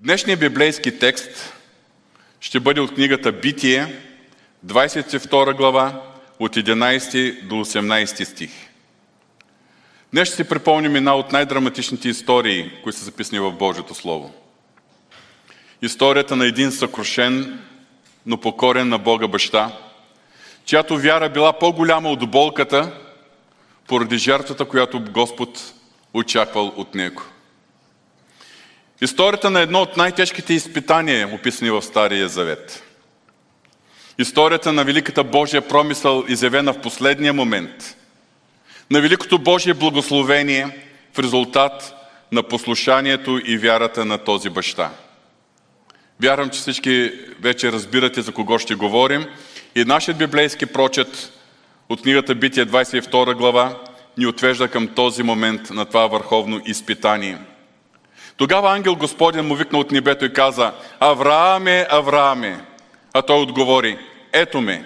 Днешният библейски текст ще бъде от книгата Битие, 22 глава, от 11 до 18 стих. Днес ще си припомним една от най-драматичните истории, които са записани в Божието Слово. Историята на един съкрушен, но покорен на Бога баща, чиято вяра била по-голяма от болката, поради жертвата, която Господ очаквал от него. Историята на едно от най-тежките изпитания, описани в Стария Завет. Историята на великата Божия промисъл, изявена в последния момент. На великото Божие благословение в резултат на послушанието и вярата на този баща. Вярвам, че всички вече разбирате за кого ще говорим. И нашият библейски прочет от книгата Битие 22 глава ни отвежда към този момент на това върховно изпитание. Тогава ангел Господен му викна от небето и каза, Аврааме, Аврааме. А той отговори, ето ме.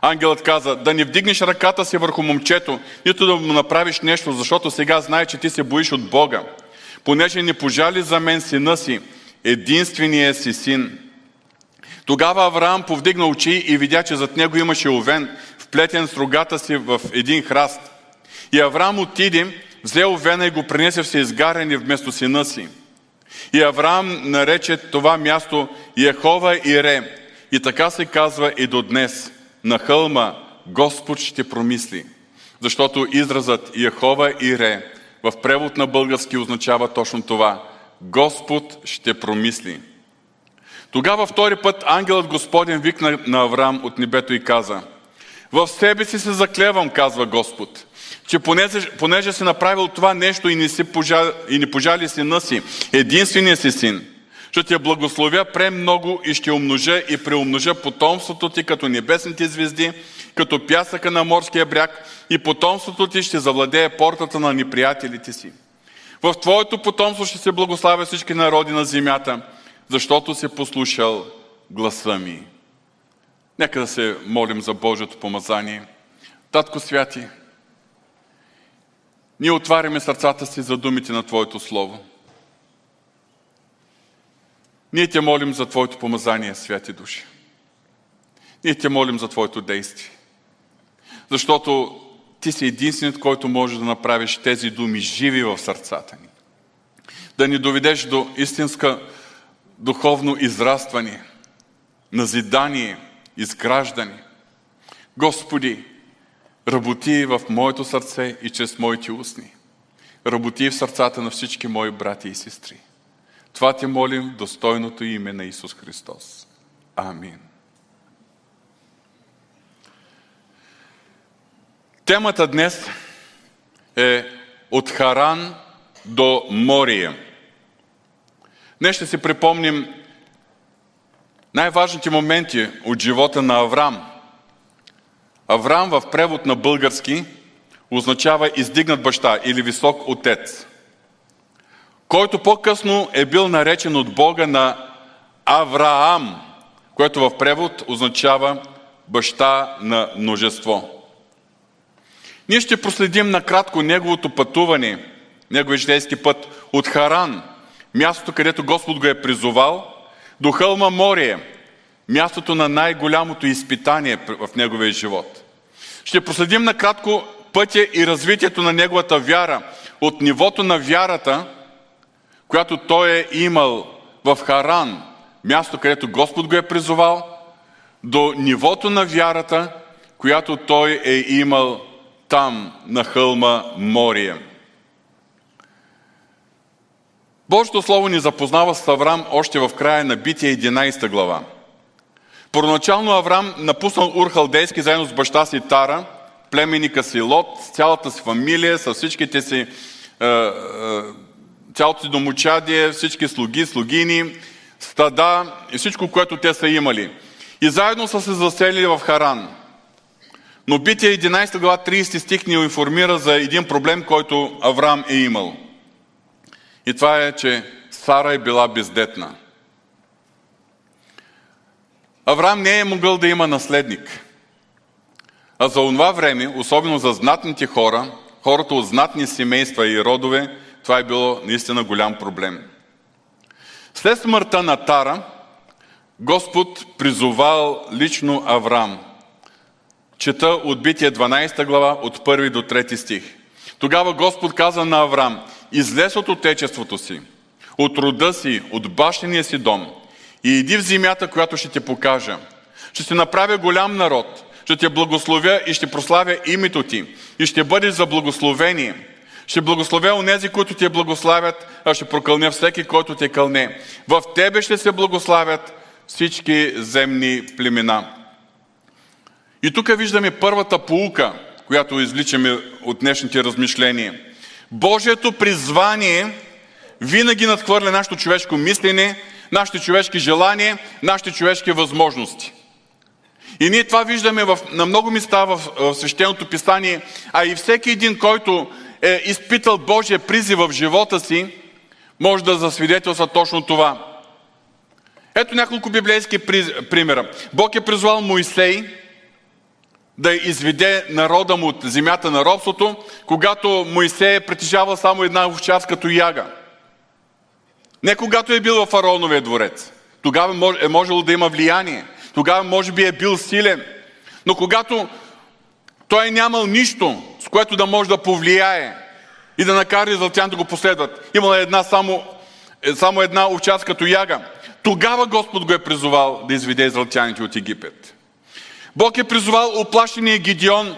Ангелът каза, да не вдигнеш ръката си върху момчето, нито да му направиш нещо, защото сега знае, че ти се боиш от Бога. Понеже не пожали за мен сина си, единствения си син. Тогава Авраам повдигна очи и видя, че зад него имаше овен, вплетен с рогата си в един храст. И Авраам отиде, взе овена и го принесе в изгарени вместо сина си. И Авраам нарече това място Яхова Ире. И така се казва и до днес. На хълма Господ ще промисли. Защото изразът Яхова Ире в превод на български означава точно това. Господ ще промисли. Тогава втори път ангелът Господен викна на Авраам от небето и каза В себе си се заклевам, казва Господ, че понеже, понеже си направил това нещо и не, си пожали, и не пожали сина си, единствения си син, ще те благословя премного и ще умножа и преумножа потомството ти като небесните звезди, като пясъка на морския бряг и потомството ти ще завладее портата на неприятелите си. В твоето потомство ще се благославя всички народи на земята, защото си послушал гласа ми. Нека да се молим за Божието помазание. Татко Святи, ние отваряме сърцата си за думите на Твоето Слово. Ние те молим за Твоето помазание, святи души. Ние те молим за Твоето действие. Защото Ти си единственият, който може да направиш тези думи живи в сърцата ни. Да ни доведеш до истинска духовно израстване, назидание, изграждане. Господи, работи в моето сърце и чрез моите устни. Работи в сърцата на всички мои брати и сестри. Това ти молим в достойното име на Исус Христос. Амин. Темата днес е от Харан до Мория. Днес ще си припомним най-важните моменти от живота на Авраам. Авраам в превод на български означава издигнат баща или висок отец, който по-късно е бил наречен от Бога на Авраам, което в превод означава баща на множество. Ние ще проследим накратко неговото пътуване, неговия житейски път от Харан – мястото, където Господ го е призовал, до хълма Морие, мястото на най-голямото изпитание в неговия живот. Ще проследим накратко пътя и развитието на неговата вяра, от нивото на вярата, която той е имал в Харан, място, където Господ го е призовал, до нивото на вярата, която той е имал там, на хълма Мория. Божието Слово ни запознава с Авраам още в края на Бития 11 глава. Първоначално Авраам напуснал Урхалдейски заедно с баща си Тара, племенника си Лот, с цялата си фамилия, с всичките си, е, е, цялото си домочадие, всички слуги, слугини, стада и всичко, което те са имали. И заедно са се заселили в Харан. Но Бития 11 глава 30 стих ни информира за един проблем, който Авраам е имал – и това е, че Сара е била бездетна. Авраам не е могъл да има наследник. А за това време, особено за знатните хора, хората от знатни семейства и родове, това е било наистина голям проблем. След смъртта на Тара, Господ призовал лично Авраам. Чета от Битие 12 глава, от 1 до 3 стих. Тогава Господ каза на Авраам, излез от отечеството си, от рода си, от бащения си дом и иди в земята, която ще те покажа. Ще се направя голям народ, ще те благословя и ще прославя името ти и ще бъдеш за благословение. Ще благословя онези, които те благославят, а ще прокълня всеки, който те кълне. В тебе ще се благославят всички земни племена. И тук виждаме първата полука, която изличаме от днешните размишления. Божието призвание винаги надхвърля нашето човешко мислене, нашите човешки желания, нашите човешки възможности. И ние това виждаме в, на много места в, в свещеното писание, а и всеки един, който е изпитал Божия призив в живота си, може да засвидетелства точно това. Ето няколко библейски примера. Бог е призвал Моисей да изведе народа му от земята на робството, когато Моисей е притежавал само една овчарска като яга. Не когато е бил в фараоновия дворец. Тогава е можело да има влияние. Тогава може би е бил силен. Но когато той е нямал нищо, с което да може да повлияе и да накара израелтян да го последват. Имала една само, е, само една овчарска като яга. Тогава Господ го е призовал да изведе израелтяните от Египет. Бог е призовал оплашения Гидеон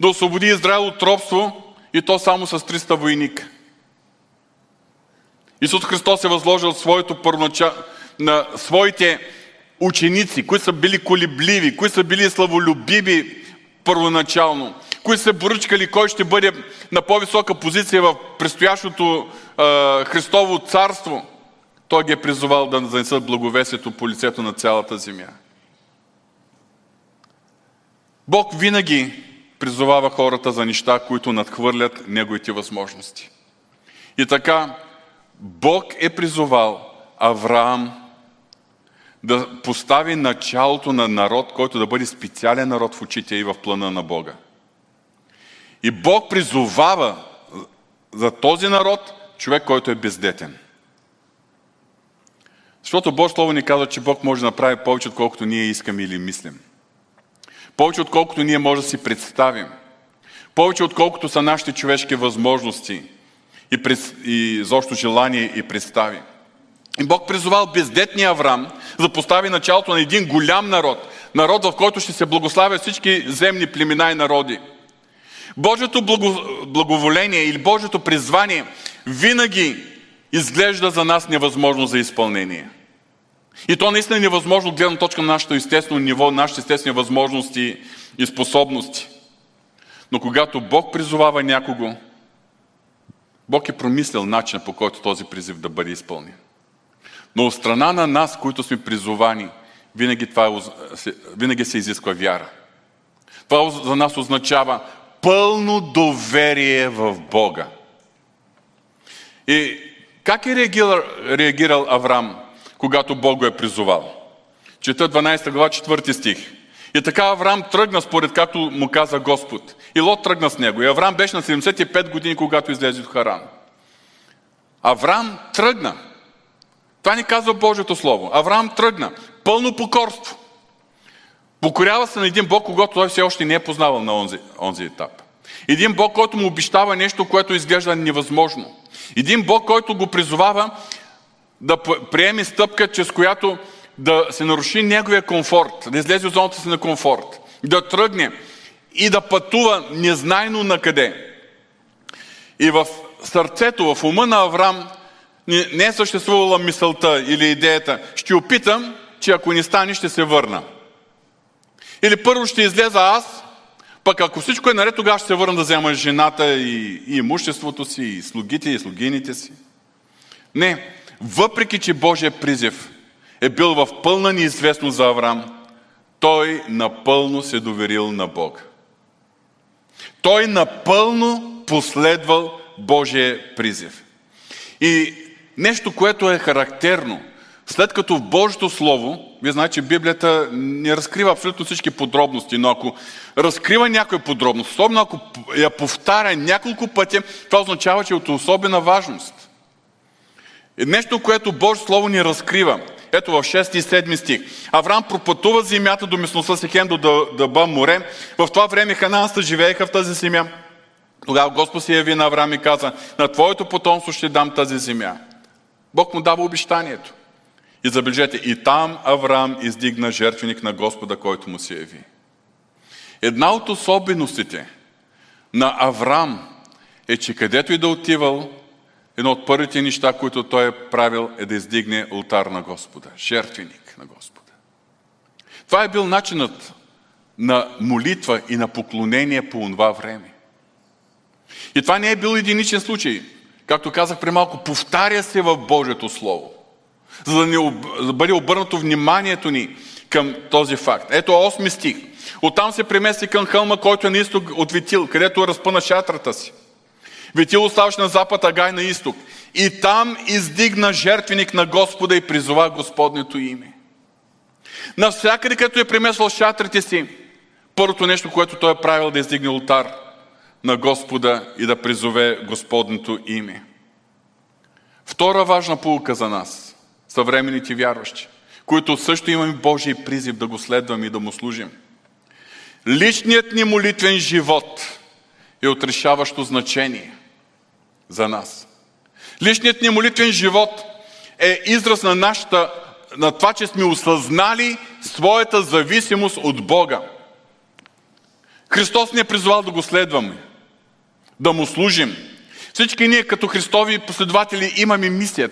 да освободи Израел от робство и то само с 300 войника. Исус Христос е възложил своето първоначал... на своите ученици, които са били колебливи, които са били славолюбиви първоначално, които са боричкали кой ще бъде на по-висока позиция в предстоящото е, Христово царство – той ги е призовал да занесат благовесието по лицето на цялата земя. Бог винаги призовава хората за неща, които надхвърлят неговите възможности. И така, Бог е призовал Авраам да постави началото на народ, който да бъде специален народ в очите и в плана на Бога. И Бог призовава за този народ човек, който е бездетен. Защото Бог Слово ни казва, че Бог може да направи повече, отколкото ние искаме или мислим. Повече, отколкото ние може да си представим. Повече, отколкото са нашите човешки възможности и, пред, и защо желание и представи. И Бог призовал бездетния Авраам да постави началото на един голям народ. Народ, в който ще се благославят всички земни племена и народи. Божието благо, благоволение или Божието призвание винаги изглежда за нас невъзможно за изпълнение. И то наистина е невъзможно от гледна точка на нашето естествено ниво, нашите естествени възможности и способности. Но когато Бог призовава някого, Бог е промислил начин по който този призив да бъде изпълнен. Но от страна на нас, които сме призовани, винаги, това е, винаги се изисква вяра. Това за нас означава пълно доверие в Бога. И как е реагирал, реагирал Авраам когато Бог го е призовал. Чета 12 глава, 4 стих. И така Авраам тръгна според както му каза Господ. И Лот тръгна с него. И Авраам беше на 75 години, когато излезе от Харан. Авраам тръгна. Това ни казва Божието Слово. Авраам тръгна. Пълно покорство. Покорява се на един Бог, когато той все още не е познавал на онзи, онзи етап. Един Бог, който му обещава нещо, което изглежда невъзможно. Един Бог, който го призовава да приеме стъпка, чрез която да се наруши неговия комфорт, да излезе от зоната си на комфорт, да тръгне и да пътува незнайно на къде. И в сърцето, в ума на Авраам не е съществувала мисълта или идеята. Ще опитам, че ако не стане, ще се върна. Или първо ще излеза аз, пък ако всичко е наред, тогава ще се върна да взема жената и, и имуществото си, и слугите, и слугините си. Не, въпреки че Божия призив е бил в пълна неизвестност за Авраам, той напълно се доверил на Бога. Той напълно последвал Божия призив. И нещо, което е характерно, след като в Божието Слово, вие знаете, че Библията не разкрива абсолютно всички подробности, но ако разкрива някоя подробност, особено ако я повтаря няколко пъти, това означава, че е от особена важност. Нещо, което Божие Слово ни разкрива. Ето в 6 и 7 стих. Авраам пропътува земята до местността Сихем, до Дъба море. В това време хананста живееха в тази земя. Тогава Господ се яви на Авраам и каза, на твоето потомство ще дам тази земя. Бог му дава обещанието. И забележете, и там Авраам издигна жертвеник на Господа, който му се яви. Една от особеностите на Авраам е, че където и да отивал, едно от първите неща, които той е правил, е да издигне ултар на Господа, жертвеник на Господа. Това е бил начинът на молитва и на поклонение по това време. И това не е бил единичен случай. Както казах при малко, повтаря се в Божието Слово, за да, не, да бъде обърнато вниманието ни към този факт. Ето 8 стих. Оттам се премести към хълма, който е на изток от Витил, където е разпъна шатрата си. Витил оставаше на запад, а Гай на изток. И там издигна жертвеник на Господа и призова Господнето име. Навсякъде, като е премествал шатрите си, първото нещо, което той е правил да издигне ултар на Господа и да призове Господното име. Втора важна полука за нас, съвременните вярващи, които също имаме Божий призив да го следваме и да му служим. Личният ни молитвен живот е отрешаващо значение за нас. Личният ни молитвен живот е израз на, нашата, на това, че сме осъзнали своята зависимост от Бога. Христос ни е призвал да го следваме, да му служим. Всички ние като Христови последователи имаме мисия.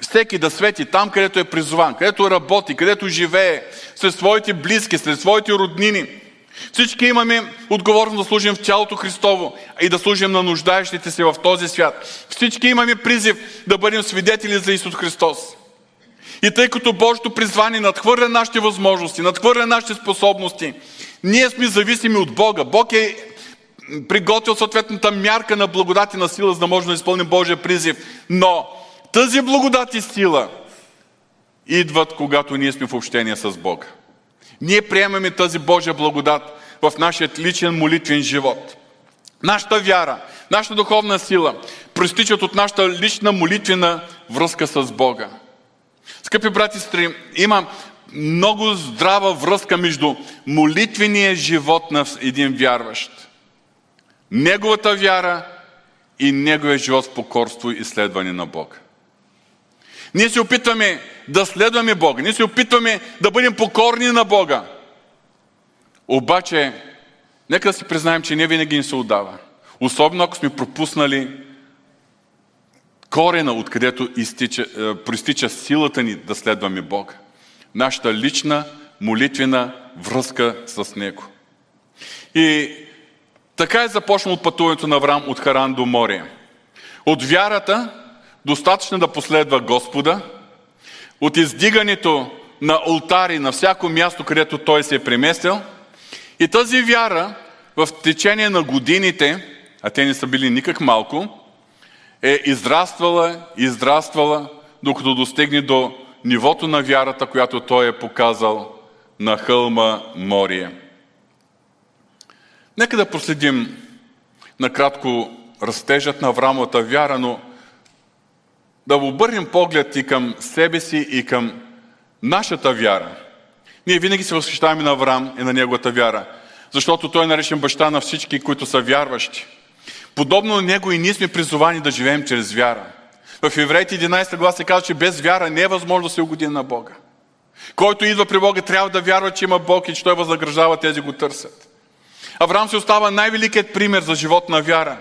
Всеки да свети там, където е призован, където работи, където живее, сред своите близки, сред своите роднини – всички имаме отговорност да служим в тялото Христово и да служим на нуждаещите се в този свят. Всички имаме призив да бъдем свидетели за Исус Христос. И тъй като Божието призвание надхвърля нашите възможности, надхвърля нашите способности, ние сме зависими от Бога. Бог е приготвил съответната мярка на благодат и на сила, за да можем да изпълним Божия призив. Но тази благодат и сила идват, когато ние сме в общение с Бога. Ние приемаме тази Божия благодат в нашия личен молитвен живот. Нашата вяра, нашата духовна сила проистичат от нашата лична молитвена връзка с Бога. Скъпи брати и сестри, има много здрава връзка между молитвения живот на един вярващ. Неговата вяра и неговия живот в покорство и следване на Бога. Ние се опитваме да следваме Бога. Ние се опитваме да бъдем покорни на Бога. Обаче, нека да си признаем, че не винаги ни се отдава. Особено ако сме пропуснали корена, откъдето изтича, е, проистича силата ни да следваме Бога. Нашата лична молитвена връзка с Него. И така е започнало пътуването на Авраам от Харан до море. От вярата достатъчно да последва Господа, от издигането на ултари на всяко място, където той се е преместил. И тази вяра в течение на годините, а те не са били никак малко, е израствала, израствала, докато достигне до нивото на вярата, която той е показал на хълма Морие. Нека да проследим накратко растежът на Аврамовата вяра, но да обърнем поглед и към себе си, и към нашата вяра. Ние винаги се възхищаваме на Авраам и на неговата вяра, защото той е наречен баща на всички, които са вярващи. Подобно на него и ние сме призовани да живеем чрез вяра. В Евреите 11 глас се казва, че без вяра не е възможно да се угоди на Бога. Който идва при Бога, трябва да вярва, че има Бог и че Той възнаграждава тези го търсят. Авраам се остава най-великият пример за живот на вяра.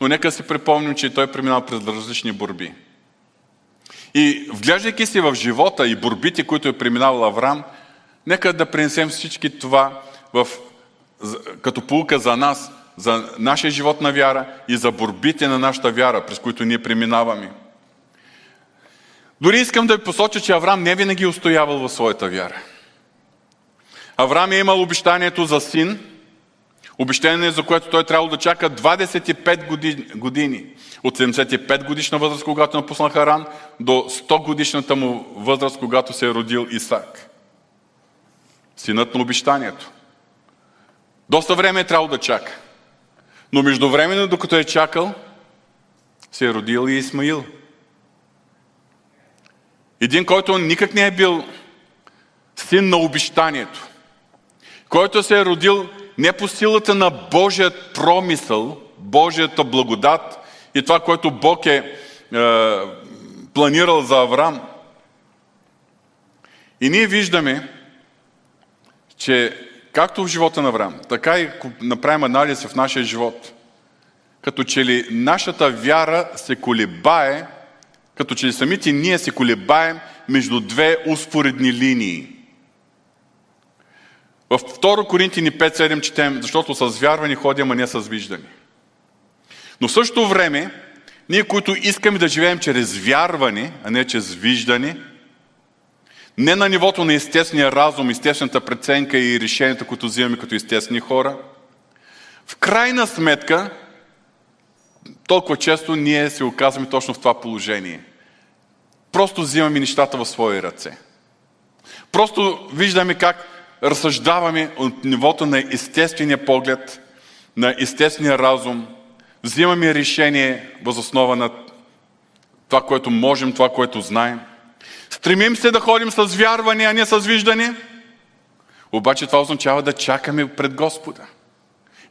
Но нека си припомним, че той преминава през различни борби. И вглеждайки се в живота и борбите, които е преминал Авраам, нека да принесем всички това в, като полука за нас, за нашия живот на вяра и за борбите на нашата вяра, през които ние преминаваме. Дори искам да ви посоча, че Авраам не винаги е устоявал в своята вяра. Авраам е имал обещанието за син, обещание, за което той трябвало да чака 25 години. От 75 годишна възраст, когато напусна Харан, до 100 годишната му възраст, когато се е родил Исак. Синът на обещанието. Доста време е трябвало да чака. Но междувременно, докато е чакал, се е родил и Исмаил. Един, който никак не е бил син на обещанието, който се е родил не по силата на Божият промисъл, Божията благодат и това, което Бог е, е планирал за Авраам. И ние виждаме, че както в живота на Авраам, така и направим анализ в нашия живот, като че ли нашата вяра се колебае, като че ли самите ние се колебаем между две успоредни линии. В 2 Коринтини 5.7 четем, защото с вярвани ходим, а не с виждани. Но в същото време, ние, които искаме да живеем чрез вярване, а не чрез виждане, не на нивото на естествения разум, естествената преценка и решенията, които взимаме като естествени хора, в крайна сметка, толкова често ние се оказваме точно в това положение. Просто взимаме нещата в свои ръце. Просто виждаме как разсъждаваме от нивото на естествения поглед, на естествения разум, взимаме решение възоснова на това, което можем, това, което знаем. Стремим се да ходим с вярване, а не с виждане. Обаче това означава да чакаме пред Господа.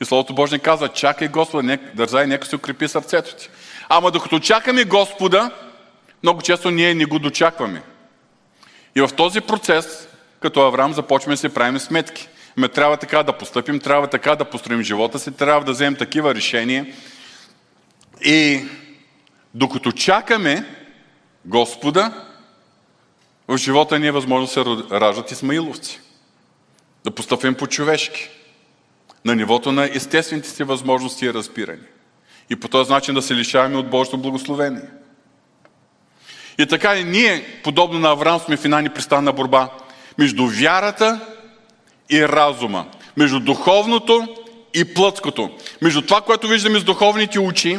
И Словото Божие казва, чакай Господа, нека, дързай, нека се укрепи сърцето ти. Ама докато чакаме Господа, много често ние не го дочакваме. И в този процес като Авраам започваме да се правим сметки. Ме трябва така да постъпим, трябва така да построим живота си, трябва да вземем такива решения. И докато чакаме Господа, в живота ни е възможно да се раждат Исмаиловци. Да постъпим по-човешки. На нивото на естествените си възможности и разбиране. И по този начин да се лишаваме от Божието благословение. И така и ние, подобно на Авраам, сме в една непрестанна борба между вярата и разума, между духовното и плътското, между това, което виждаме с духовните очи,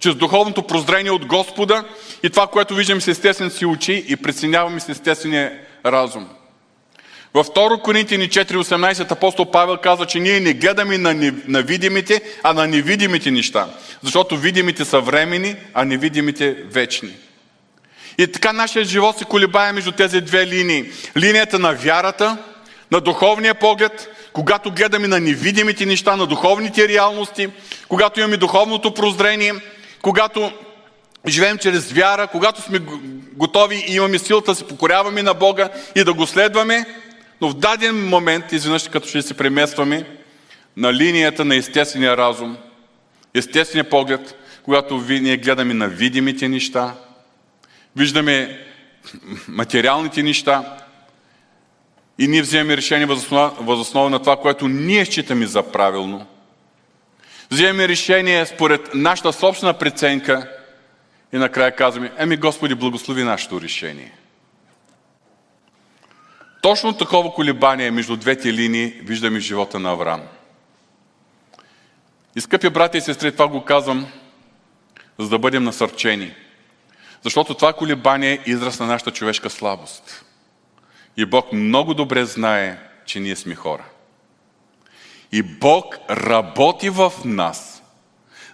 чрез духовното прозрение от Господа и това, което виждаме с естествените си очи и преценяваме с естествения разум. Във 2 Коринтини 4.18 апостол Павел казва, че ние не гледаме на, на видимите, а на невидимите неща. Защото видимите са времени, а невидимите вечни. И така нашия живот се колебае между тези две линии. Линията на вярата, на духовния поглед, когато гледаме на невидимите неща, на духовните реалности, когато имаме духовното прозрение, когато живеем чрез вяра, когато сме готови и имаме силата да се покоряваме на Бога и да го следваме, но в даден момент, изведнъж като ще се преместваме на линията на естествения разум, естествения поглед, когато ние гледаме на видимите неща, виждаме материалните неща и ние вземем решение възоснова на това, което ние считаме за правилно. Вземем решение според нашата собствена преценка и накрая казваме, еми Господи, благослови нашето решение. Точно такова колебание между двете линии виждаме в живота на Авраам. И скъпи брати и сестри, това го казвам, за да бъдем насърчени – защото това колебание е израз на нашата човешка слабост. И Бог много добре знае, че ние сме хора. И Бог работи в нас,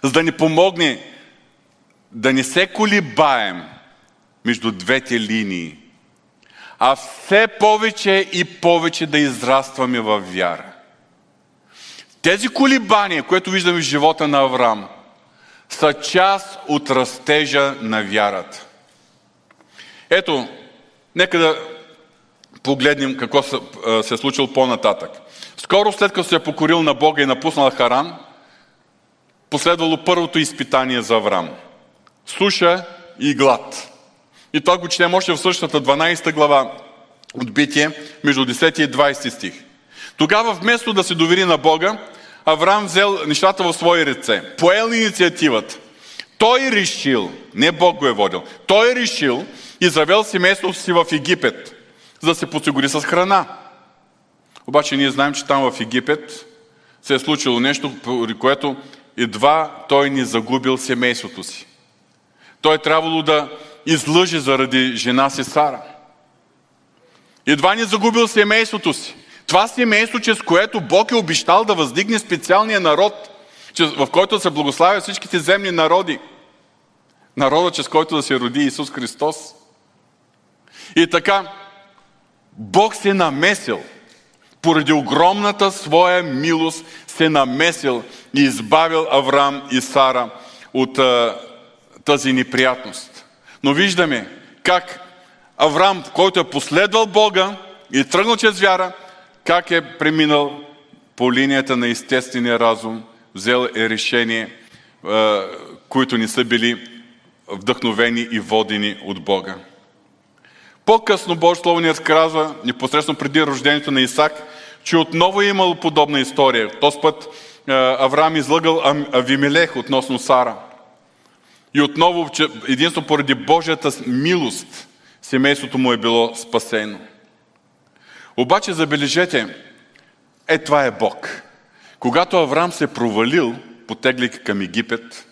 за да ни помогне да не се колебаем между двете линии, а все повече и повече да израстваме в вяра. Тези колебания, които виждаме в живота на Авраам, са част от растежа на вярата. Ето, нека да погледнем какво се е случило по-нататък. Скоро след като се е покорил на Бога и напуснал Харан, последвало първото изпитание за Авраам. Суша и глад. И това го четем още в същата 12 глава от Битие, между 10 и 20 стих. Тогава вместо да се довери на Бога, Авраам взел нещата в свои ръце, поел инициативата. Той решил, не Бог го е водил, той решил и завел семейството си в Египет, за да се подсигури с храна. Обаче ние знаем, че там в Египет се е случило нещо, при което едва той ни загубил семейството си. Той е трябвало да излъжи заради жена си Сара. Едва ни загубил семейството си. Това семейство, чрез което Бог е обещал да въздигне специалния народ, в който се благославят всичките земни народи. Народа, чрез който да се роди Исус Христос. И така, Бог се намесил, поради огромната своя милост се намесил и избавил Авраам и Сара от а, тази неприятност. Но виждаме как Авраам, който е последвал Бога и тръгнал чрез вяра, как е преминал по линията на естествения разум, взел е решение, които не са били вдъхновени и водени от Бога. По-късно Божие Слово ни разказва, непосредствено преди рождението на Исак, че отново е имало подобна история. Този път Авраам излъгал Авимелех относно Сара. И отново, единствено поради Божията милост, семейството му е било спасено. Обаче, забележете, е това е Бог. Когато Авраам се провалил, потеглик към Египет,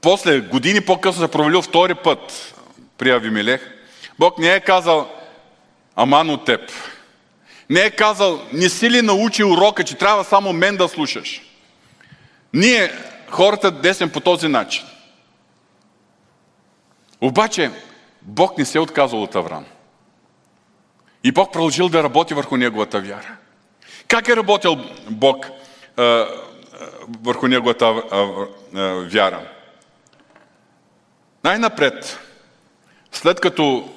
после, години по-късно се провалил втори път при Авимелех, Бог не е казал, аман от теб. Не е казал, не си ли научил урока, че трябва само мен да слушаш. Ние, хората, десем по този начин. Обаче, Бог не се е отказал от Авраам. И Бог продължил да работи върху неговата вяра. Как е работил Бог а, върху неговата а, вяра? Най-напред, след като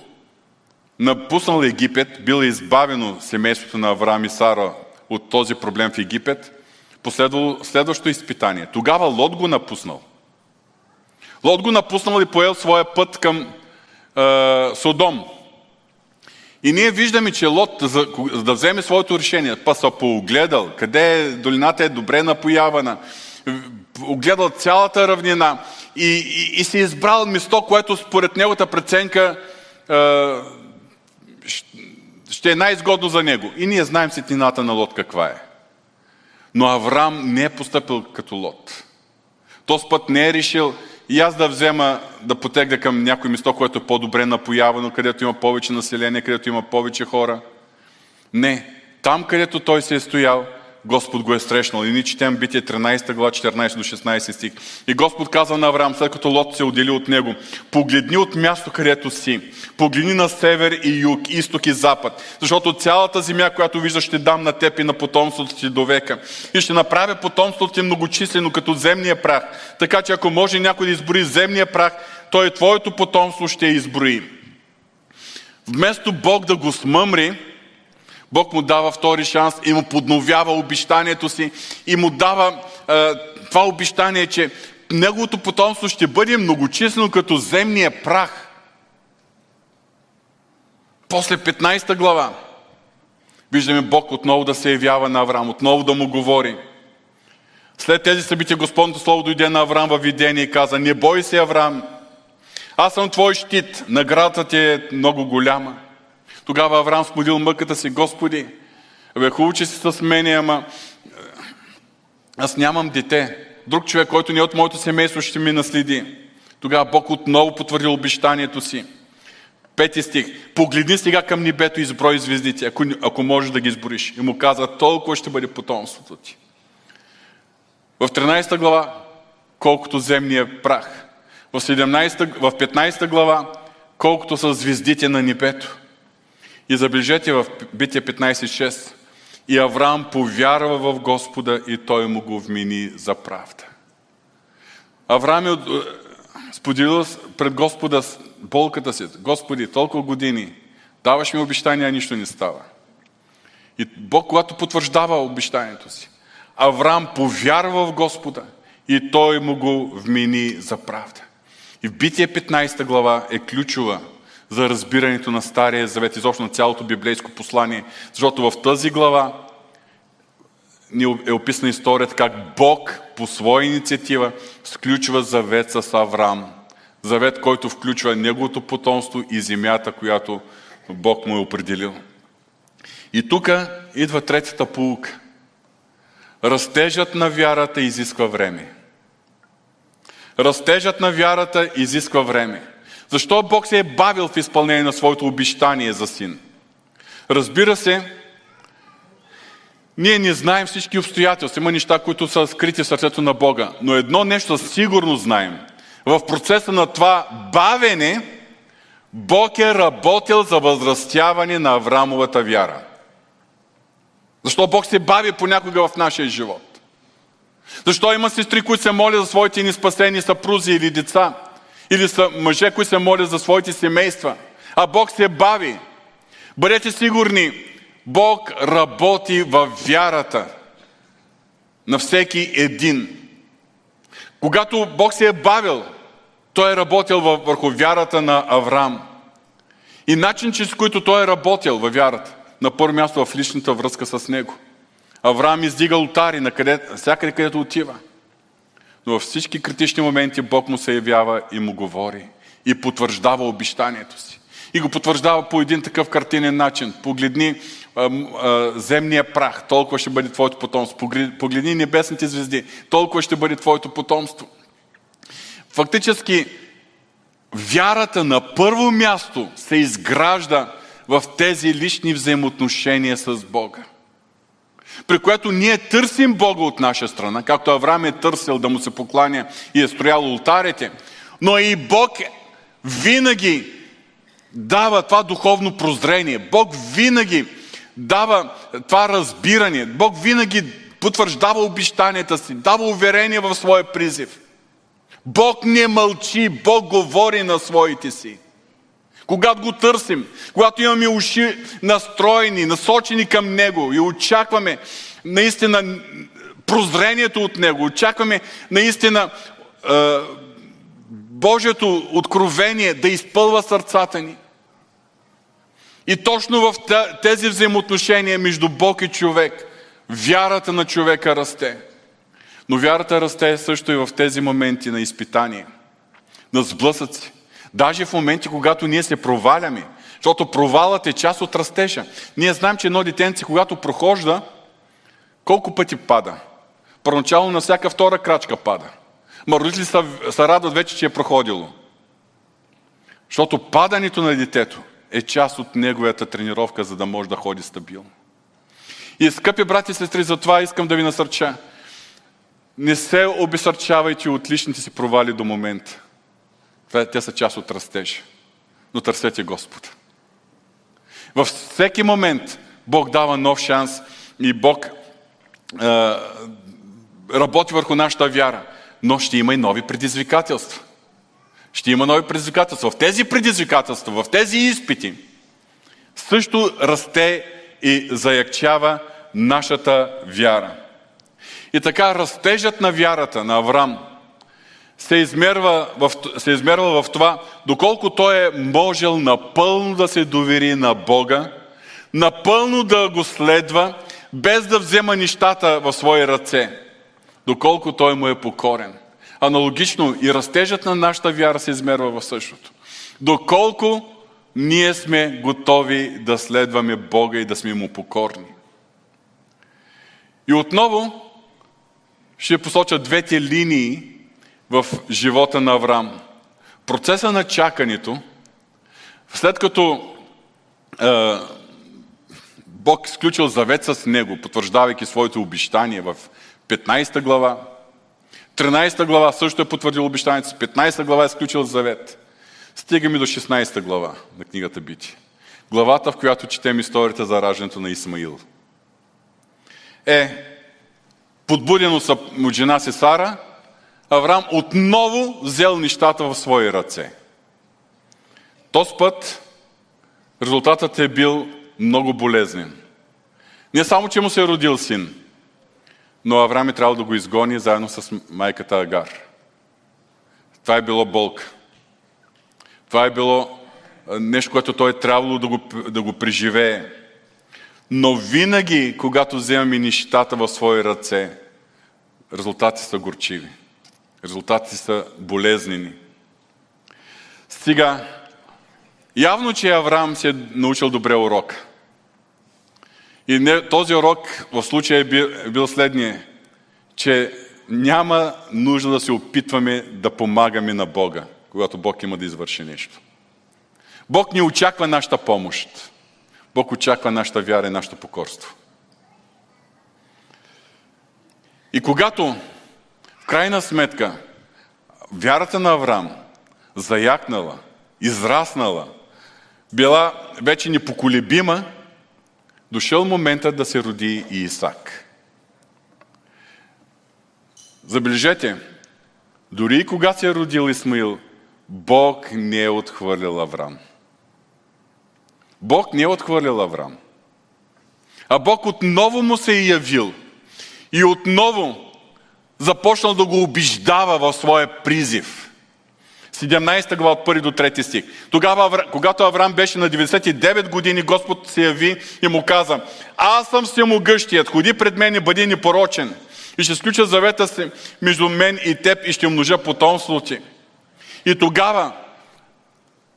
напуснал Египет, било избавено семейството на Авраам и Сара от този проблем в Египет, последвало следващото изпитание. Тогава Лот го напуснал. Лот го напуснал и поел своя път към е, Содом. И ние виждаме, че Лот, за, да вземе своето решение, па се поогледал, къде е, долината е добре напоявана, огледал цялата равнина и, и, и си избрал место, което според неговата преценка е, ще е най-изгодно за него. И ние знаем сетината на Лот каква е. Но Авраам не е поступил като Лот. Този път не е решил и аз да взема, да потегна към някое место, което е по-добре напоявано, където има повече население, където има повече хора. Не. Там, където той се е стоял, Господ го е срещнал. И ние четем Битие 13 глава 14 до 16 стих. И Господ каза на Авраам, след като Лот се отдели от него, погледни от място, където си. Погледни на север и юг, изток и запад. Защото цялата земя, която виждаш, ще дам на теб и на потомството ти до века. И ще направя потомството ти многочислено, като земния прах. Така че ако може някой да изброи земния прах, той твоето потомство ще изброи. Вместо Бог да го смъмри, Бог му дава втори шанс и му подновява обещанието си и му дава е, това обещание, че неговото потомство ще бъде многочислено като земния прах. После 15 глава виждаме Бог отново да се явява на Авраам, отново да му говори. След тези събития Господното Слово дойде на Авраам във видение и каза, не бой се, Авраам, аз съм твой щит, наградата ти е много голяма. Тогава Авраам сподил мъката си, Господи, бе, хубаво, че си с мене, ама аз нямам дете. Друг човек, който не е от моето семейство, ще ми наследи. Тогава Бог отново потвърдил обещанието си. Пети стих. Погледни сега към небето и изброй звездите, ако, ако можеш да ги избориш. И му каза, толкова ще бъде потомството ти. В 13 глава, колкото земния прах. В, 17, в 15 глава, колкото са звездите на небето. И забележете в Битие 15.6. И Авраам повярва в Господа и той му го вмени за правда. Авраам е споделил пред Господа болката си. Господи, толкова години, даваш ми обещания, а нищо не става. И Бог, когато потвърждава обещанието си, Авраам повярва в Господа и той му го вмени за правда. И в Битие 15 глава е ключова за разбирането на Стария Завет, изобщо на цялото библейско послание. Защото в тази глава ни е описана историята как Бог по своя инициатива сключва завет с Авраам. Завет, който включва неговото потомство и земята, която Бог му е определил. И тук идва третата полука. Растежът на вярата изисква време. Растежът на вярата изисква време. Защо Бог се е бавил в изпълнение на своето обещание за син? Разбира се, ние не знаем всички обстоятелства. Има неща, които са скрити в сърцето на Бога. Но едно нещо сигурно знаем. В процеса на това бавене, Бог е работил за възрастяване на Аврамовата вяра. Защо Бог се бави понякога в нашия живот? Защо има сестри, които се молят за своите неспасени съпрузи или деца? Или са мъже, които се молят за своите семейства? А Бог се бави. Бъдете сигурни, Бог работи в вярата на всеки един. Когато Бог се е бавил, Той е работил върху вярата на Авраам. И начин, чрез който Той е работил във вярата, на първо място в личната връзка с Него. Авраам издига алтари на къде, всякъде, където отива. Но във всички критични моменти Бог му се явява и му говори. И потвърждава обещанието си. И го потвърждава по един такъв картинен начин. Погледни а, а, земния прах, толкова ще бъде твоето потомство. Погледни небесните звезди, толкова ще бъде твоето потомство. Фактически, вярата на първо място се изгражда в тези лични взаимоотношения с Бога. При което ние търсим Бога от наша страна, както Авраам е търсил да му се покланя и е строял ултарите, но и Бог винаги дава това духовно прозрение. Бог винаги дава това разбиране. Бог винаги потвърждава обещанията си, дава уверение в своя призив. Бог не мълчи, Бог говори на своите си. Когато го търсим, когато имаме уши настроени, насочени към Него и очакваме наистина прозрението от Него, очакваме наистина е, Божието откровение да изпълва сърцата ни. И точно в тези взаимоотношения между Бог и човек, вярата на човека расте. Но вярата расте също и в тези моменти на изпитание, на сблъсъци. Даже в моменти, когато ние се проваляме, защото провалът е част от растежа. Ние знаем, че едно детенце, когато прохожда, колко пъти пада? Първоначално на всяка втора крачка пада. Ма са, са радват вече, че е проходило. Защото падането на детето е част от неговата тренировка, за да може да ходи стабилно. И, скъпи брати и сестри, затова искам да ви насърча. Не се обесърчавайте от личните си провали до момента. Те са част от растежа. Но търсете Господа. Във всеки момент Бог дава нов шанс и Бог е, работи върху нашата вяра. Но ще има и нови предизвикателства. Ще има нови предизвикателства. В тези предизвикателства, в тези изпити, също расте и заякчава нашата вяра. И така растежът на вярата на Авраам се измерва, в, се измерва в това, доколко той е можел напълно да се довери на Бога, напълно да го следва, без да взема нещата в свои ръце, доколко той му е покорен. Аналогично и растежът на нашата вяра се измерва в същото. Доколко ние сме готови да следваме Бога и да сме му покорни. И отново ще посоча двете линии в живота на Авраам. Процеса на чакането, след като е, Бог изключил завет с него, потвърждавайки своето обещание в 15 глава, 13 глава също е потвърдил обещанието си, 15 глава е изключил завет. Стигаме до 16 глава на книгата Бити. Главата, в която четем историята за раждането на Исмаил. Е, подбуден от жена си Сара, Авраам отново взел нещата в свои ръце. Този път резултатът е бил много болезнен. Не само, че му се е родил син, но Авраам е трябвало да го изгони заедно с майката Агар. Това е било болка. Това е било нещо, което той е трябвало да го, да го преживее. Но винаги, когато вземаме нещата в свои ръце, резултати са горчиви. Резултатите са болезнени. Сега, явно, че Авраам се е научил добре урок. И не, този урок в случая е бил, е бил следния, че няма нужда да се опитваме да помагаме на Бога, когато Бог има да извърши нещо. Бог не очаква нашата помощ. Бог очаква нашата вяра и нашето покорство. И когато крайна сметка, вярата на Авраам заякнала, израснала била вече непоколебима, дошъл момента да се роди и Исак. Забележете, дори и кога се е родил Исмаил, Бог не е отхвърлил Аврам. Бог не е отхвърлил Аврам. А Бог отново му се е явил и отново започнал да го убеждава в своя призив. 17 глава от 1 до 3 стих. Тогава, когато Авраам беше на 99 години, Господ се яви и му каза, аз съм всемогъщият, ходи пред мен и бъди непорочен. И ще сключа завета си между мен и теб и ще множа потомството ти. И тогава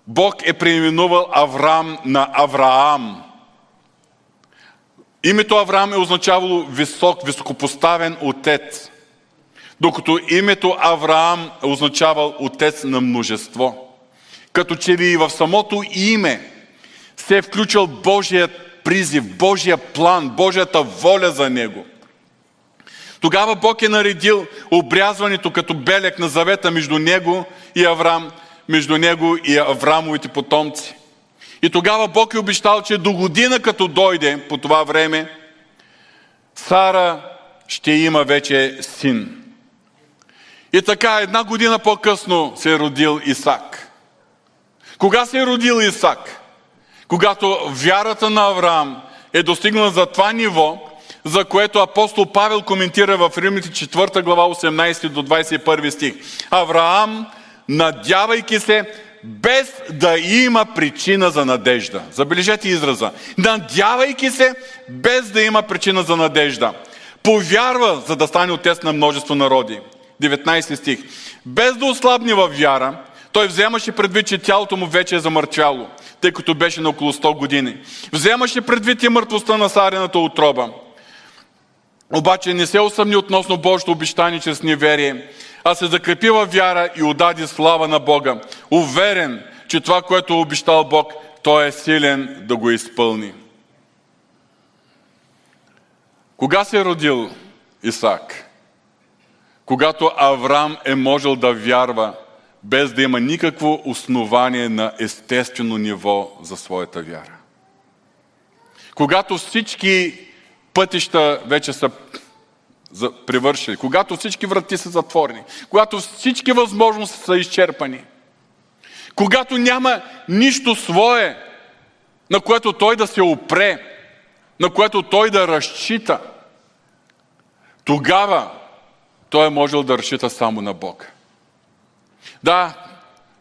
Бог е преименувал Авраам на Авраам. Името Авраам е означавало висок, високопоставен отец. Докато името Авраам е означавал отец на множество. Като че ли и в самото име се е включил Божият призив, Божия план, Божията воля за него. Тогава Бог е наредил обрязването като белек на завета между него и Авраам, между него и Аврамовите потомци. И тогава Бог е обещал, че до година като дойде по това време, Сара ще има вече син. И така, една година по-късно се е родил Исак. Кога се е родил Исак? Когато вярата на Авраам е достигнала за това ниво, за което апостол Павел коментира в Римите 4 глава 18 до 21 стих. Авраам, надявайки се, без да има причина за надежда. Забележете израза. Надявайки се, без да има причина за надежда. Повярва, за да стане отец на множество народи. 19 стих. Без да ослабне във вяра, той вземаше предвид, че тялото му вече е замъртвяло, тъй като беше на около 100 години. Вземаше предвид и мъртвостта на сарената отроба. Обаче не се усъмни относно Божието обещание чрез неверие, а се закрепи във вяра и отдаде слава на Бога. Уверен, че това, което е обещал Бог, той е силен да го изпълни. Кога се е родил Исаак? Когато Авраам е можел да вярва, без да има никакво основание на естествено ниво за своята вяра. Когато всички пътища вече са привършили, когато всички врати са затворени, когато всички възможности са изчерпани, когато няма нищо свое, на което той да се опре, на което той да разчита, тогава той е можел да разчита само на Бог. Да,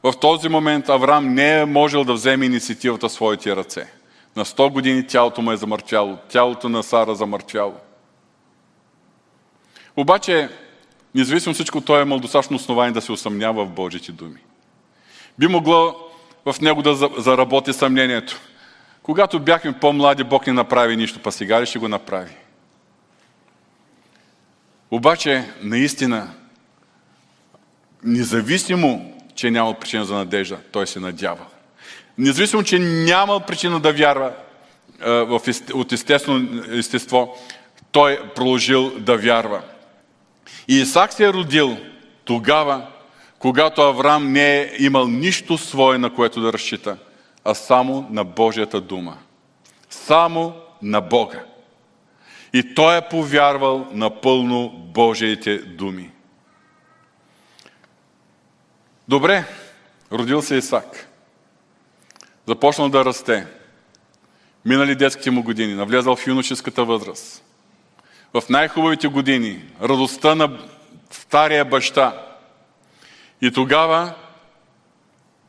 в този момент Авраам не е можел да вземе инициативата в своите ръце. На 100 години тялото му е замъртвяло, тялото на Сара замъртвяло. Обаче, независимо всичко, той е имал достатъчно основание да се усъмнява в Божите думи. Би могло в него да заработи съмнението. Когато бяхме по-млади, Бог не направи нищо, па сега ли ще го направи? Обаче, наистина, независимо, че няма причина за надежда, той се надява. Независимо, че няма причина да вярва от естествено естество, той продължил да вярва. И Исак се е родил тогава, когато Авраам не е имал нищо свое, на което да разчита, а само на Божията дума. Само на Бога. И той е повярвал напълно Божиите думи. Добре, родил се Исак. Започнал да расте. Минали детските му години, навлязал в юношеската възраст. В най-хубавите години, радостта на стария баща. И тогава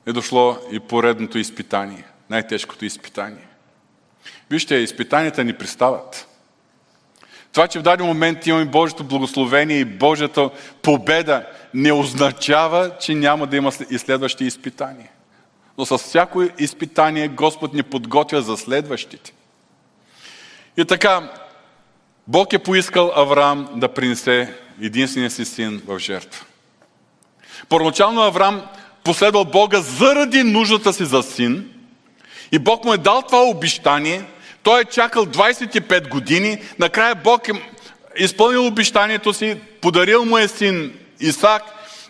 е дошло и поредното изпитание, най-тежкото изпитание. Вижте, изпитанията ни пристават. Това, че в даден момент имаме Божието благословение и Божията победа, не означава, че няма да има и следващи изпитания. Но с всяко изпитание Господ ни подготвя за следващите. И така, Бог е поискал Авраам да принесе единствения си син в жертва. Първоначално Авраам последвал Бога заради нуждата си за син и Бог му е дал това обещание – той е чакал 25 години, накрая Бог е изпълнил обещанието си, подарил му е син Исак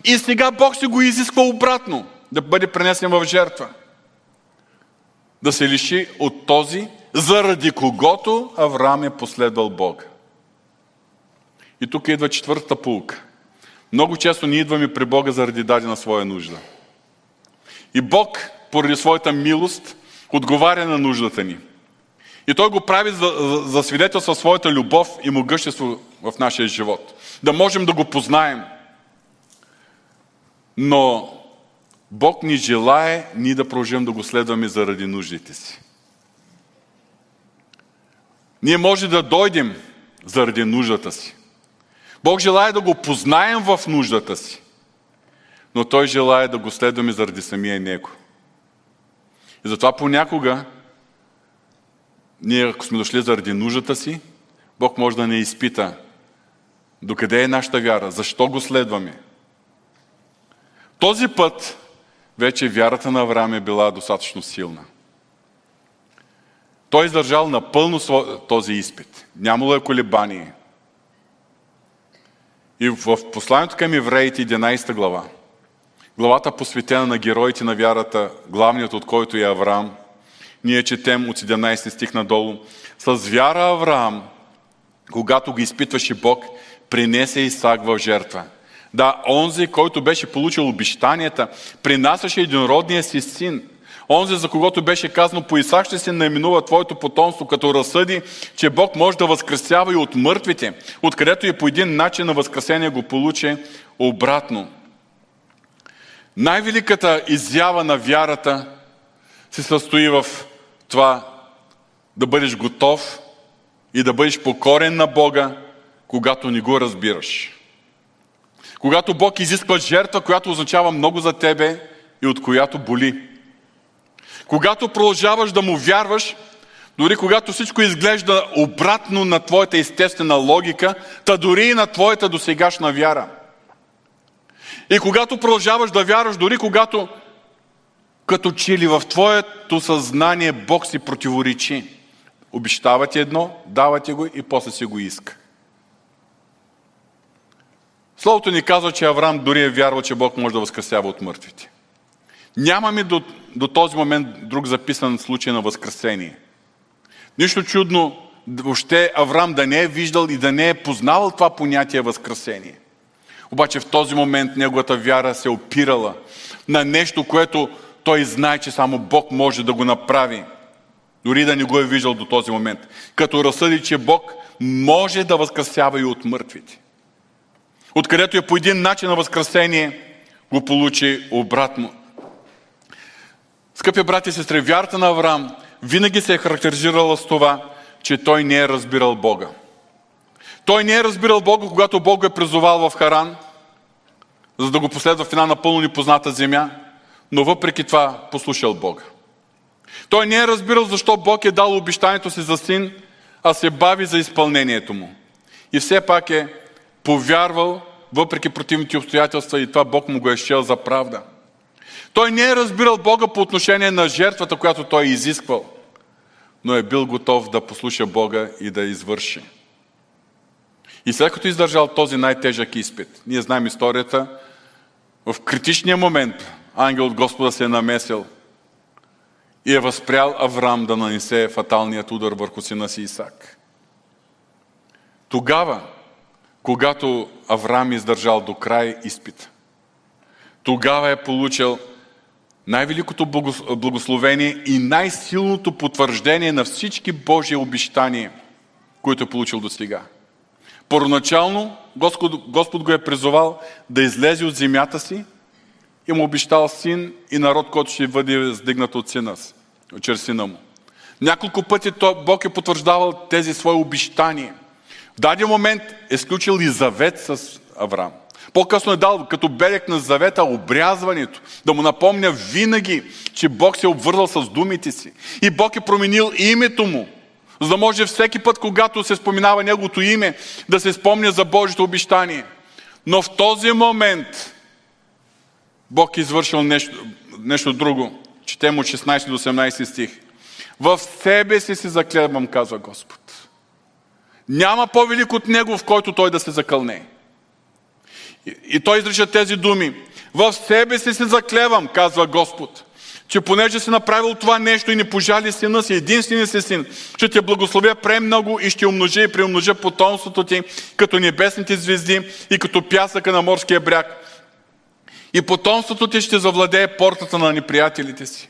и сега Бог ще го изисква обратно, да бъде пренесен в жертва. да се лиши от този, заради когото Авраам е последвал Бога. И тук идва четвъртата полука. Много често ние идваме при Бога заради дадена своя нужда. И Бог, поради своята милост, отговаря на нуждата ни. И Той го прави за, за, свидетелство своята любов и могъщество в нашия живот. Да можем да го познаем. Но Бог ни желае ние да продължим да го следваме заради нуждите си. Ние може да дойдем заради нуждата си. Бог желая да го познаем в нуждата си, но Той желая да го следваме заради самия Него. И затова понякога, ние ако сме дошли заради нуждата си, Бог може да не изпита докъде е нашата вяра, защо го следваме. Този път вече вярата на Авраам е била достатъчно силна. Той е издържал напълно този изпит. Нямало е колебание. И в посланието към евреите, 11 глава, главата посветена на героите на вярата, главният от който е Авраам, ние четем от 17 стих надолу. С вяра Авраам, когато го изпитваше Бог, принесе Исак в жертва. Да, онзи, който беше получил обещанията, принасяше единородния си син. Онзи, за когото беше казано, по Исак ще се наименува твоето потомство, като разсъди, че Бог може да възкресява и от мъртвите, откъдето и по един начин на възкресение го получи обратно. Най-великата изява на вярата се състои в това да бъдеш готов и да бъдеш покорен на Бога, когато не го разбираш. Когато Бог изисква жертва, която означава много за тебе и от която боли. Когато продължаваш да му вярваш, дори когато всичко изглежда обратно на твоята естествена логика, та дори и на твоята досегашна вяра. И когато продължаваш да вярваш, дори когато като че ли в твоето съзнание Бог си противоречи. Обещава ти едно, дава ти го и после си го иска. Словото ни казва, че Авраам дори е вярвал, че Бог може да възкресява от мъртвите. Нямаме до, до този момент друг записан случай на възкресение. Нищо чудно въобще Авраам да не е виждал и да не е познавал това понятие възкресение. Обаче в този момент неговата вяра се опирала на нещо, което той знае, че само Бог може да го направи. Дори да не го е виждал до този момент. Като разсъди, че Бог може да възкресява и от мъртвите. Откъдето е по един начин на възкресение, го получи обратно. Скъпи брати и сестри, вярата на Авраам винаги се е характеризирала с това, че той не е разбирал Бога. Той не е разбирал Бога, когато Бог го е призовал в Харан, за да го последва в една напълно непозната земя, но въпреки това послушал Бога. Той не е разбирал защо Бог е дал обещанието си за син, а се бави за изпълнението му. И все пак е повярвал, въпреки противните обстоятелства и това Бог му го е щел за правда. Той не е разбирал Бога по отношение на жертвата, която той е изисквал, но е бил готов да послуша Бога и да извърши. И след като издържал този най-тежък изпит, ние знаем историята, в критичния момент ангел от Господа се е намесил и е възпрял Авраам да нанесе фаталният удар върху сина си Исак. Тогава, когато Авраам издържал до край изпит, тогава е получил най-великото благословение и най-силното потвърждение на всички Божии обещания, които е получил до сега. Първоначално Господ, Господ го е призовал да излезе от земята си и му обещал син и народ, който ще бъде сдигнат от сина си, чрез сина му. Няколко пъти Бог е потвърждавал тези свои обещания. В даден момент е сключил и завет с Авраам. По-късно е дал като белег на завета обрязването, да му напомня винаги, че Бог се е обвързал с думите си. И Бог е променил името му, за да може всеки път, когато се споминава Неговото име, да се спомня за Божието обещание. Но в този момент Бог е извършил нещо, нещо друго. Четем от 16 до 18 стих. В себе си се заклевам, казва Господ. Няма по-велик от Него, в който Той да се закълне. И, и Той изрича тези думи. В себе си се заклевам, казва Господ, че понеже си направил това нещо и не пожали сина си, единствения си син, ще те благословя премного и ще умножа и преумножа потомството ти, като небесните звезди и като пясъка на морския бряг. И потомството ти ще завладее портата на неприятелите си.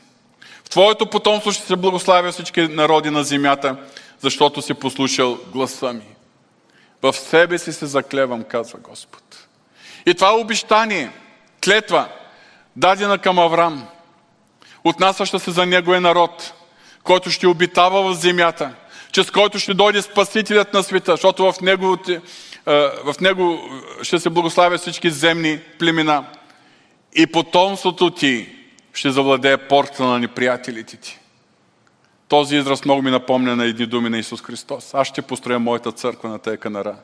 В твоето потомство ще се благославя всички народи на земята, защото си послушал гласа ми. В себе си се заклевам, казва Господ. И това обещание, клетва, дадена към Авраам, отнасяща се за неговия народ, който ще обитава в земята, чрез който ще дойде Спасителят на света, защото в него, в него ще се благославят всички земни племена. И потомството ти ще завладее порта на неприятелите ти. Този израз много ми напомня на едни думи на Исус Христос. Аз ще построя моята църква на тая канара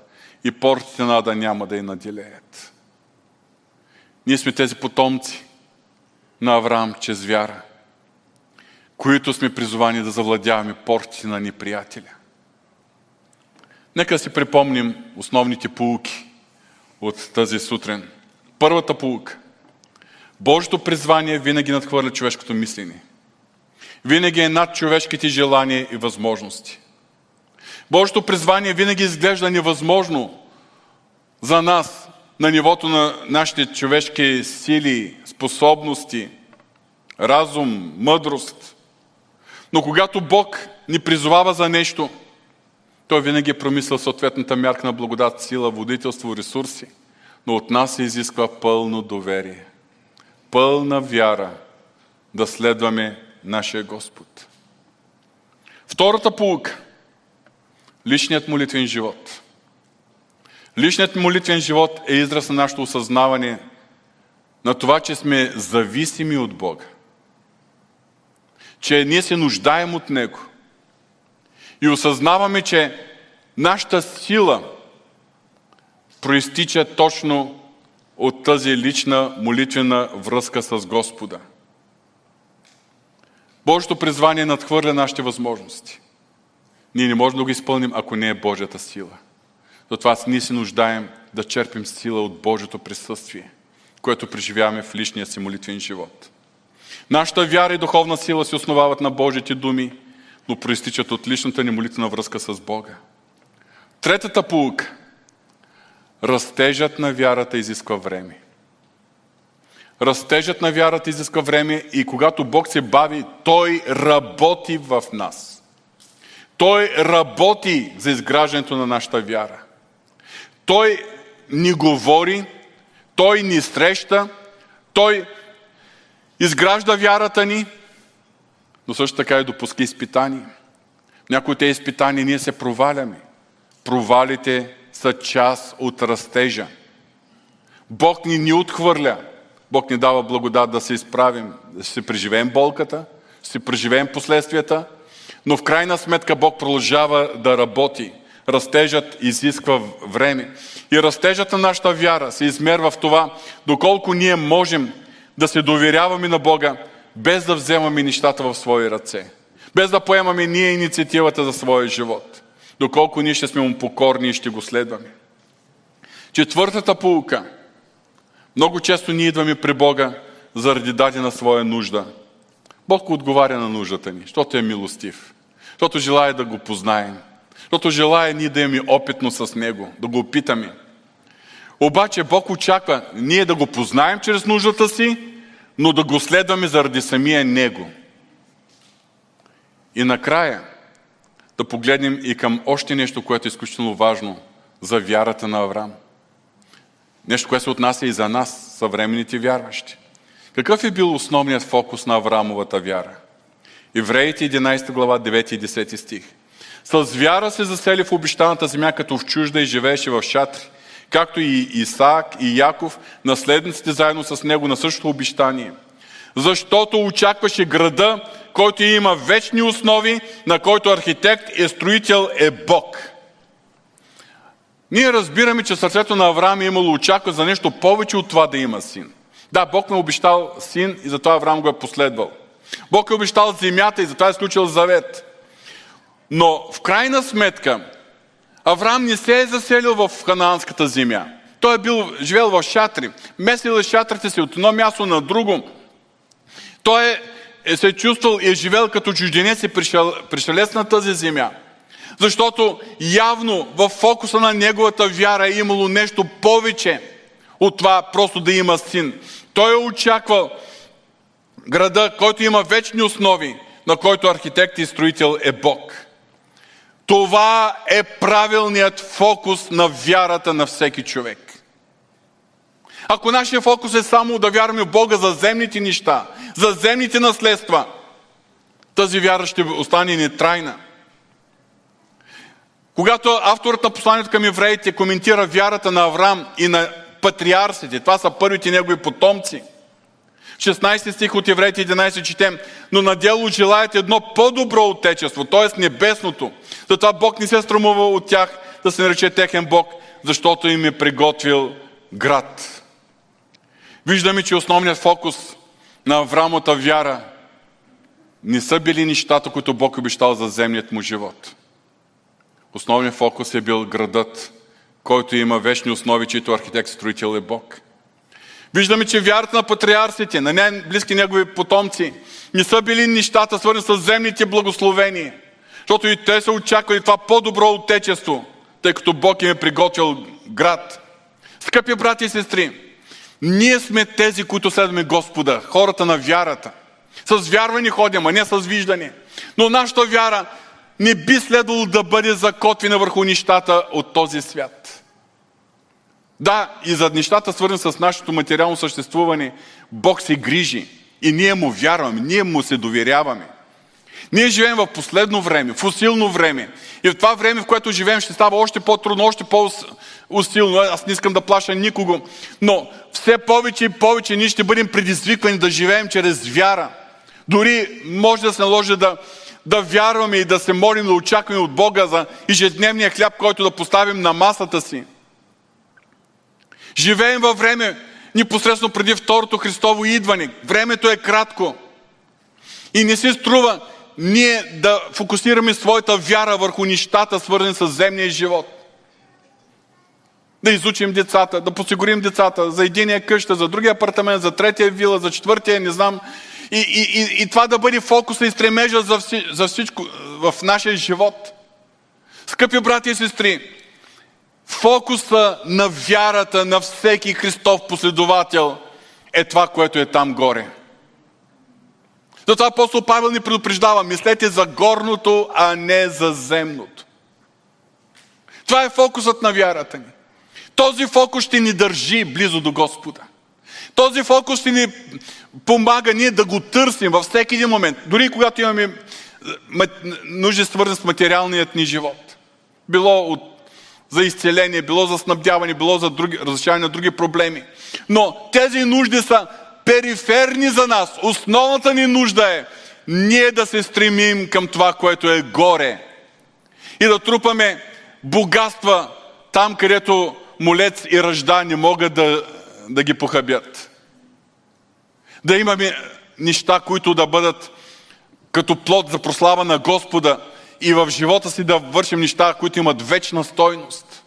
и портите на Ада няма да я наделеят. Ние сме тези потомци на Авраам чрез вяра, които сме призовани да завладяваме портите на неприятеля. Нека си припомним основните полуки от тази сутрин. Първата полука. Божието призвание винаги надхвърля човешкото мислене. Винаги е над човешките желания и възможности. Божието призвание винаги изглежда невъзможно за нас на нивото на нашите човешки сили, способности, разум, мъдрост. Но когато Бог ни призовава за нещо, Той винаги е промислял съответната мярка на благодат, сила, водителство, ресурси, но от нас се изисква пълно доверие, пълна вяра да следваме нашия Господ. Втората полука – личният молитвен живот. Личният молитвен живот е израз на нашето осъзнаване на това, че сме зависими от Бога. Че ние се нуждаем от Него. И осъзнаваме, че нашата сила проистича точно от тази лична молитвена връзка с Господа – Божието призвание надхвърля нашите възможности. Ние не можем да го изпълним, ако не е Божията сила. Затова ние се нуждаем да черпим сила от Божието присъствие, което преживяваме в личния си молитвен живот. Нашата вяра и духовна сила се основават на Божите думи, но проистичат от личната ни молитвена връзка с Бога. Третата полука. Растежът на вярата изисква време. Растежът на вярата изисква време и когато Бог се бави, Той работи в нас. Той работи за изграждането на нашата вяра. Той ни говори, Той ни среща, Той изгражда вярата ни, но също така и допуска изпитания. Някои от тези изпитания ние се проваляме. Провалите са част от растежа. Бог ни ни отхвърля – Бог ни дава благодат да се изправим, да се преживеем болката, да се преживеем последствията, но в крайна сметка Бог продължава да работи. Растежът изисква време. И растежът на нашата вяра се измерва в това, доколко ние можем да се доверяваме на Бога, без да вземаме нещата в свои ръце. Без да поемаме ние инициативата за своя живот. Доколко ние ще сме му покорни и ще го следваме. Четвъртата полука – много често ние идваме при Бога заради дадена своя нужда. Бог отговаря на нуждата ни, защото е милостив, защото желая да го познаем, защото желая ние да имаме опитно с Него, да го опитаме. Обаче Бог очаква ние да го познаем чрез нуждата си, но да го следваме заради самия Него. И накрая да погледнем и към още нещо, което е изключително важно за вярата на Авраам – Нещо, което се отнася и за нас, съвременните вярващи. Какъв е бил основният фокус на Аврамовата вяра? Евреите 11 глава 9 и 10 стих. С вяра се засели в обещаната земя, като в чужда и живееше в шатри, както и Исаак и Яков, наследниците заедно с него на същото обещание. Защото очакваше града, който има вечни основи, на който архитект и строител е Бог. Ние разбираме, че сърцето на Авраам е имало очаква за нещо повече от това да има син. Да, Бог му е обещал син и затова Авраам го е последвал. Бог е обещал земята и затова е сключил завет. Но в крайна сметка Авраам не се е заселил в ханаанската земя. Той е бил, живел в шатри. Месил е шатрите си от едно място на друго. Той е е се чувствал и е живел като чужденец и пришелец на тази земя. Защото явно в фокуса на неговата вяра е имало нещо повече от това просто да има син. Той е очаквал града, който има вечни основи, на който архитект и строител е Бог. Това е правилният фокус на вярата на всеки човек. Ако нашия фокус е само да вярваме в Бога за земните неща, за земните наследства, тази вяра ще остане нетрайна. Когато авторът на посланието към евреите коментира вярата на Авраам и на патриарсите, това са първите негови потомци, 16 стих от Евреите 11 четем, но на дело желаят едно по-добро отечество, т.е. небесното. Затова Бог не се страмува от тях да се нарече техен Бог, защото им е приготвил град. Виждаме, че основният фокус на Аврамата вяра не са били нещата, които Бог обещал за земният му живот. Основният фокус е бил градът, който има вечни основи, чието архитект строител е Бог. Виждаме, че вярата на патриарсите, на най-близки негови потомци, не са били нещата, свързани с земните благословения, защото и те са очаквали това по-добро отечество, тъй като Бог им е приготвил град. Скъпи брати и сестри, ние сме тези, които следваме Господа, хората на вярата. С вярване ходим, а не с виждане. Но нашата вяра не би следвало да бъде закотвена върху нещата от този свят. Да, и за нещата, свързани с нашето материално съществуване, Бог се грижи. И ние му вярваме, ние му се доверяваме. Ние живеем в последно време, в усилно време. И в това време, в което живеем, ще става още по-трудно, още по-усилно. Аз не искам да плаша никого. Но все повече и повече ние ще бъдем предизвиквани да живеем чрез вяра. Дори може да се наложи да, да вярваме и да се молим, да очакваме от Бога за ежедневния хляб, който да поставим на масата си. Живеем във време, непосредствено преди второто Христово идване. Времето е кратко. И не се струва ние да фокусираме своята вяра върху нещата, свързани с земния живот. Да изучим децата, да посигурим децата за единия къща, за другия апартамент, за третия вила, за четвъртия, не знам. И, и, и, и това да бъде фокуса и стремежа за, вси, за всичко в нашия живот. Скъпи брати и сестри, фокуса на вярата на всеки Христов последовател е това, което е там горе. Затова апостол Павел ни предупреждава, мислете за горното, а не за земното. Това е фокусът на вярата ни. Този фокус ще ни държи близо до Господа. Този фокус ще ни помага ние да го търсим във всеки един момент, дори когато имаме нужди свързани с материалният ни живот. Било от, за изцеление, било за снабдяване, било за други, разрешаване на други проблеми. Но тези нужди са периферни за нас. Основната ни нужда е ние да се стремим към това, което е горе. И да трупаме богатства там, където молец и ръжда не могат да, да ги похабят. Да имаме неща, които да бъдат като плод за прослава на Господа и в живота си да вършим неща, които имат вечна стойност.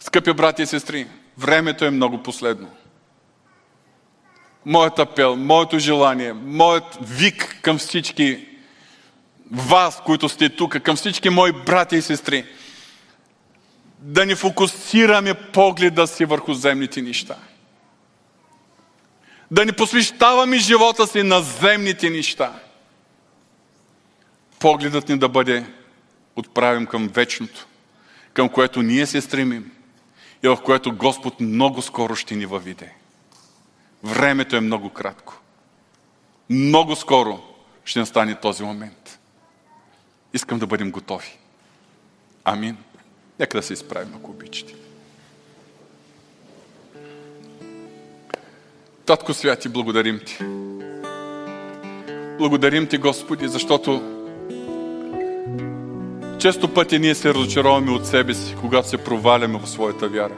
Скъпи брати и сестри, времето е много последно моят апел, моето желание, моят вик към всички вас, които сте тук, към всички мои брати и сестри, да ни фокусираме погледа си върху земните неща. Да ни посвещаваме живота си на земните неща. Погледът ни да бъде отправим към вечното, към което ние се стремим и в което Господ много скоро ще ни въведе. Времето е много кратко. Много скоро ще настане този момент. Искам да бъдем готови. Амин. Нека да се изправим, ако обичате. Татко Святи, благодарим Ти. Благодарим Ти, Господи, защото често пъти ние се разочароваме от себе си, когато се проваляме в своята вяра.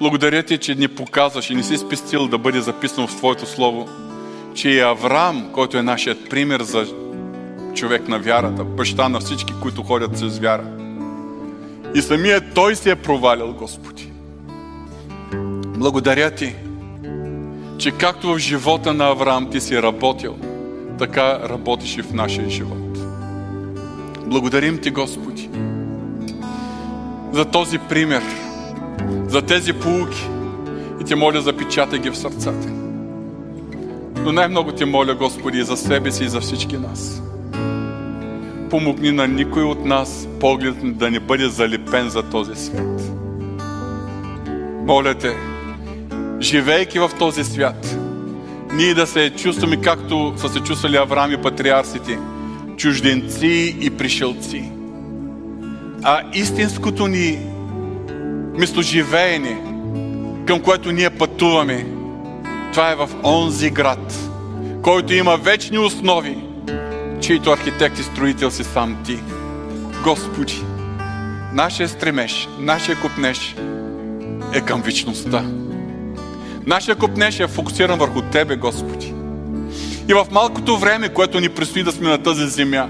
Благодаря ти, че ни показваш и не си спестил да бъде записано в Твоето Слово, че и Авраам, който е нашият пример за човек на вярата, баща на всички, които ходят с вяра. И самият той се е провалил, Господи. Благодаря Ти, че както в живота на Авраам ти си работил, така работиш и в нашия живот. Благодарим ти, Господи, за този пример, за тези полуки и ти моля, запечатай ги в сърцата. Но най-много ти моля, Господи, за себе си и за всички нас. Помогни на никой от нас поглед да не бъде залепен за този свят. Моля те, живейки в този свят, ние да се чувстваме както са се чувствали Авраам и патриарсите, чужденци и пришелци. А истинското ни местоживеене, към което ние пътуваме, това е в онзи град, който има вечни основи, чието архитект и строител си сам ти. Господи, нашия стремеж, нашия купнеж е към вечността. Нашия купнеж е фокусиран върху Тебе, Господи. И в малкото време, което ни предстои да сме на тази земя,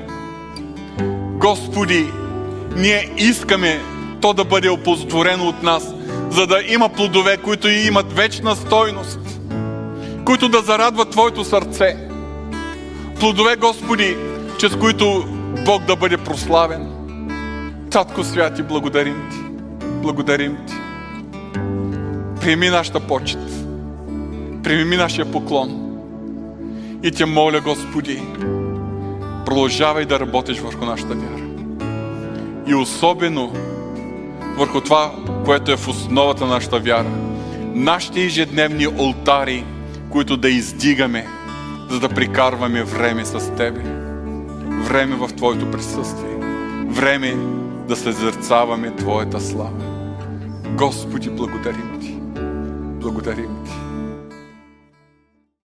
Господи, ние искаме то да бъде опозотворено от нас, за да има плодове, които имат вечна стойност, които да зарадват Твоето сърце. Плодове, Господи, чрез които Бог да бъде прославен. Татко Святи, благодарим Ти. Благодарим Ти. Приеми нашата почет. Приеми нашия поклон. И те моля, Господи, продължавай да работиш върху нашата вяра. И особено върху това, което е в основата на нашата вяра. Нашите ежедневни алтари, които да издигаме, за да прикарваме време с Тебе. Време в Твоето присъствие. Време да съзерцаваме Твоята слава. Господи, благодарим Ти. Благодарим Ти.